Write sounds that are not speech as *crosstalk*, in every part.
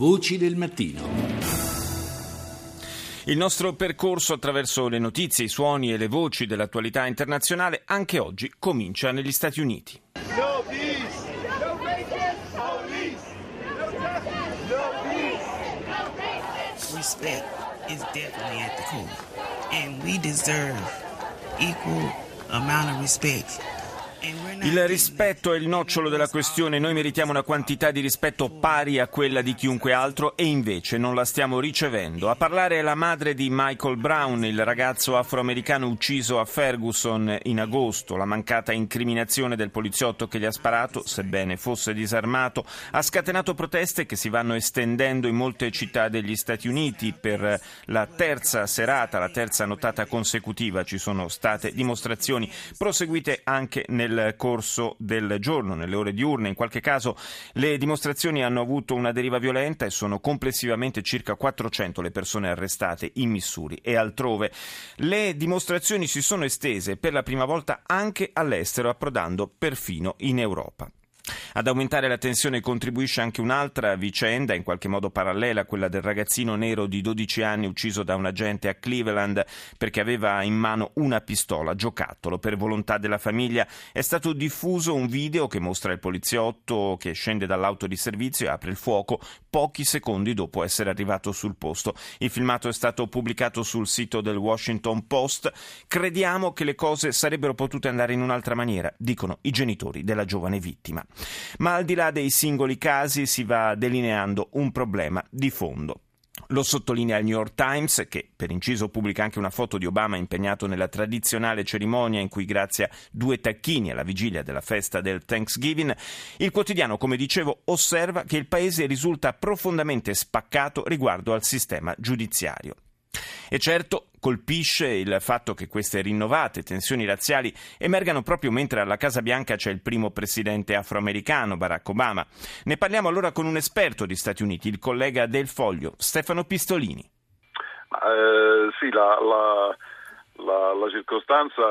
Voci del mattino. Il nostro percorso attraverso le notizie, i suoni e le voci dell'attualità internazionale anche oggi comincia negli Stati Uniti. No peace. No racist. Police. No justice. No peace. respect is definitely at the core. And we deserve equal amount of respect. Il rispetto è il nocciolo della questione, noi meritiamo una quantità di rispetto pari a quella di chiunque altro e invece non la stiamo ricevendo. A parlare è la madre di Michael Brown, il ragazzo afroamericano ucciso a Ferguson in agosto. La mancata incriminazione del poliziotto che gli ha sparato, sebbene fosse disarmato, ha scatenato proteste che si vanno estendendo in molte città degli Stati Uniti. Per la terza serata, la terza nottata consecutiva, ci sono state dimostrazioni proseguite anche nel corso del giorno, nelle ore diurne. In qualche caso le dimostrazioni hanno avuto una deriva violenta e sono complessivamente circa 400 le persone arrestate in Missouri e altrove. Le dimostrazioni si sono estese per la prima volta anche all'estero, approdando perfino in Europa. Ad aumentare la tensione contribuisce anche un'altra vicenda, in qualche modo parallela, quella del ragazzino nero di 12 anni ucciso da un agente a Cleveland perché aveva in mano una pistola, giocattolo. Per volontà della famiglia è stato diffuso un video che mostra il poliziotto che scende dall'auto di servizio e apre il fuoco pochi secondi dopo essere arrivato sul posto. Il filmato è stato pubblicato sul sito del Washington Post. Crediamo che le cose sarebbero potute andare in un'altra maniera, dicono i genitori della giovane vittima. Ma al di là dei singoli casi si va delineando un problema di fondo. Lo sottolinea il New York Times, che per inciso pubblica anche una foto di Obama impegnato nella tradizionale cerimonia in cui grazia due tacchini alla vigilia della festa del Thanksgiving. Il quotidiano, come dicevo, osserva che il paese risulta profondamente spaccato riguardo al sistema giudiziario. E certo colpisce il fatto che queste rinnovate tensioni razziali emergano proprio mentre alla Casa Bianca c'è il primo presidente afroamericano, Barack Obama. Ne parliamo allora con un esperto di Stati Uniti, il collega del Foglio, Stefano Pistolini. Eh, sì, la, la, la, la circostanza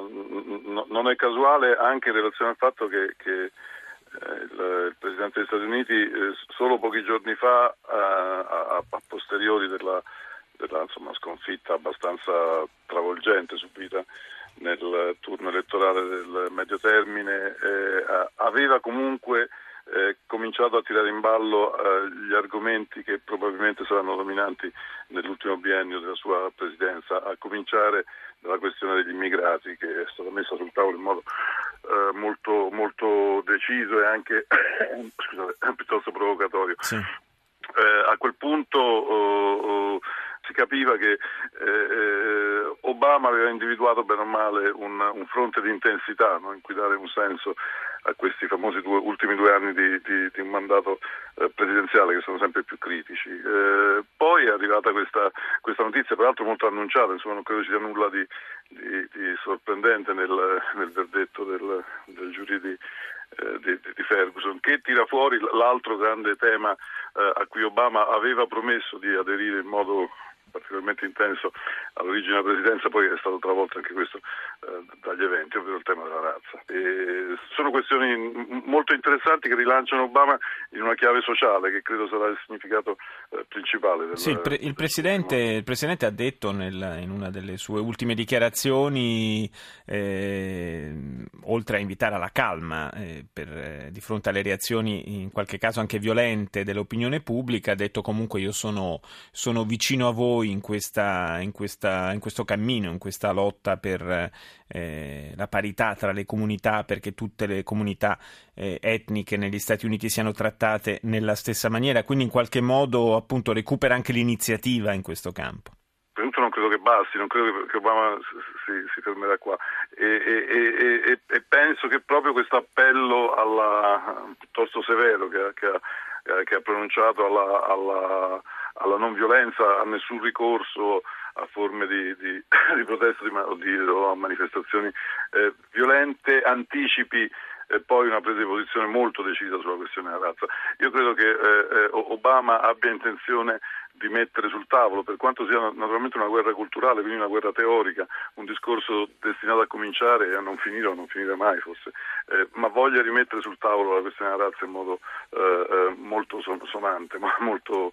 n- non è casuale anche in relazione al fatto che, che eh, il, il Presidente degli Stati Uniti eh, solo pochi giorni fa, eh, a, a posteriori della, della insomma, sconfitta abbastanza travolgente subita nel turno elettorale del medio termine, eh, aveva comunque eh, cominciato a tirare in ballo eh, gli argomenti che probabilmente saranno dominanti nell'ultimo biennio della sua presidenza, a cominciare dalla questione degli immigrati che è stata messa sul tavolo in modo eh, molto, molto deciso e anche *coughs* scusate, *coughs* piuttosto provocatorio. Sì. Eh, a quel punto oh, capiva che eh, Obama aveva individuato bene o male un, un fronte di intensità no? in cui dare un senso a questi famosi due, ultimi due anni di, di, di un mandato eh, presidenziale che sono sempre più critici. Eh, poi è arrivata questa, questa, notizia, peraltro molto annunciata, insomma non credo ci sia nulla di, di sorprendente nel, nel, verdetto del, del giurì di, eh, di, di, Ferguson, che tira fuori l'altro grande tema eh, a cui Obama aveva promesso di aderire in modo particolarmente intenso all'origine della presidenza, poi è stato travolto anche questo eh, dagli eventi, ovvero il tema della razza. E sono questioni molto interessanti che rilanciano Obama in una chiave sociale che credo sarà il significato eh, principale. Del, sì, il, pre- il, presidente, il, presidente, ha detto nel, in una delle sue ultime dichiarazioni, eh, oltre a invitare alla calma eh, per, eh, di fronte alle reazioni in qualche caso anche violente dell'opinione pubblica, ha detto comunque io sono, sono vicino a voi in, questa, in, questa, in, questo cammino, in questa lotta per eh, la parità tra le comunità, perché tutte le comunità eh, etniche negli Stati Uniti siano trattate nella stessa maniera, quindi in qualche modo appunto recupera anche l'iniziativa in questo campo. Innanzitutto non credo che basti, non credo che Obama si, si fermerà qua e, e, e, e, penso che proprio questo appello piuttosto severo che, che, che ha pronunciato alla, alla alla non violenza, a nessun ricorso a forme di, di, *coughs* di protesta di, o, di, o a manifestazioni eh, violente, anticipi e poi una presa di posizione molto decisa sulla questione della razza. Io credo che eh, eh Obama abbia intenzione di mettere sul tavolo, per quanto sia naturalmente una guerra culturale, quindi una guerra teorica, un discorso destinato a cominciare e a non finire o a non finire mai forse, eh, ma voglia rimettere sul tavolo la questione della razza in modo eh, eh molto sonante, ma *laughs* molto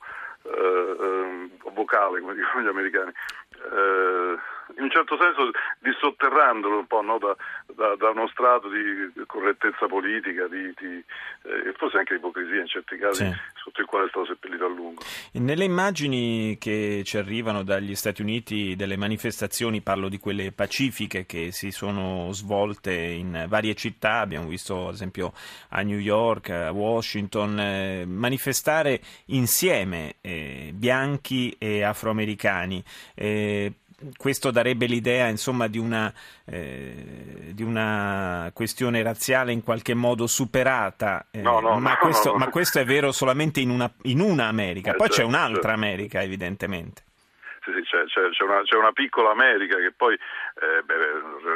vocale, come dicono gli americani in un certo senso dissotterrandolo un po' no? da, da, da, uno strato di correttezza politica di, di, eh, e forse anche ipocrisia in certi casi sì. sotto il quale è stato seppellito a lungo. Nelle immagini che ci arrivano dagli Stati Uniti delle manifestazioni, parlo di quelle pacifiche che si sono svolte in varie città, abbiamo visto ad esempio a New York, a Washington, eh, manifestare insieme eh, bianchi e afroamericani. Eh, questo darebbe l'idea insomma, di, una, eh, di, una, questione razziale in qualche modo superata, eh, no, no, ma, no, questo, ma, questo, è vero solamente in una, in una America, eh, poi certo, c'è un'altra certo. America evidentemente. Sì, c'è, c'è, c'è, una, c'è, una, piccola America che poi, eh, beh,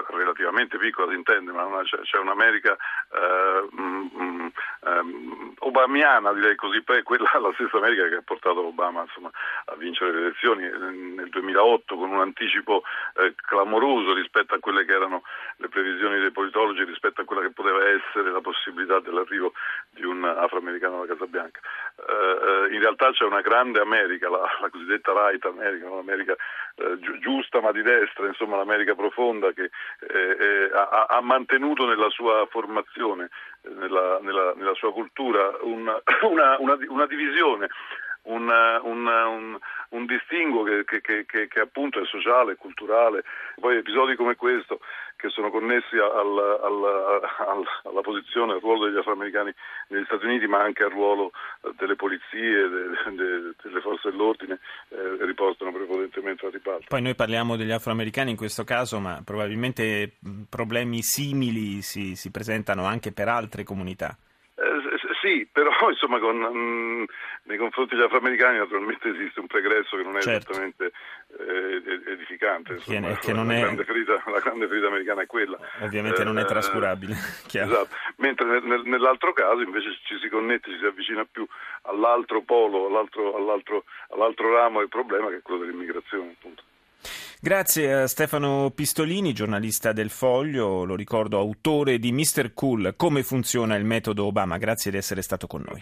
relativamente piccola si intende, ma una, c'è, un'America eh, mm, mm, um, obamiana, direi così, poi quella *laughs* la stessa America che ha portato Obama insomma, a vincere le elezioni nel 2008 con un anticipo eh, clamoroso rispetto a quelle che erano le previsioni dei politologi, rispetto a quella che poteva essere la possibilità dell'arrivo di un afroamericano alla Casa Bianca. Uh, in realtà c'è una grande America, la, la cosiddetta right America, un'America gi- giusta ma di destra, insomma l'America profonda che eh, eh, ha, ha, mantenuto nella sua formazione, nella, nella, nella sua cultura *coughs* una, una, una, una divisione un, un, un, un distinguo che, che, che, che, appunto è sociale, culturale. Poi episodi come questo che sono connessi al, al, al, alla posizione, al ruolo degli afroamericani negli Stati Uniti, ma anche al ruolo delle polizie, de, de, delle forze dell'ordine, eh, riportano prepotentemente la ribalta. Poi noi parliamo degli afroamericani in questo caso, ma probabilmente problemi simili si, si presentano anche per altre comunità. Sì, però *laughs* insomma con, mh, mm, nei confronti degli afroamericani naturalmente esiste un pregresso che non è certo. esattamente eh, edificante. Insomma, che, che la, è... grande ferita, la, grande ferita, americana è quella. Ovviamente eh, non è eh, trascurabile. *laughs* esatto. Mentre nel, nell'altro caso invece ci si connette, ci si avvicina più all'altro polo, all'altro, all'altro, all'altro ramo del problema che è quello dell'immigrazione appunto. Grazie a Stefano Pistolini, giornalista del Foglio, lo ricordo autore di Mr. Cool, come funziona il metodo Obama. Grazie di essere stato con noi.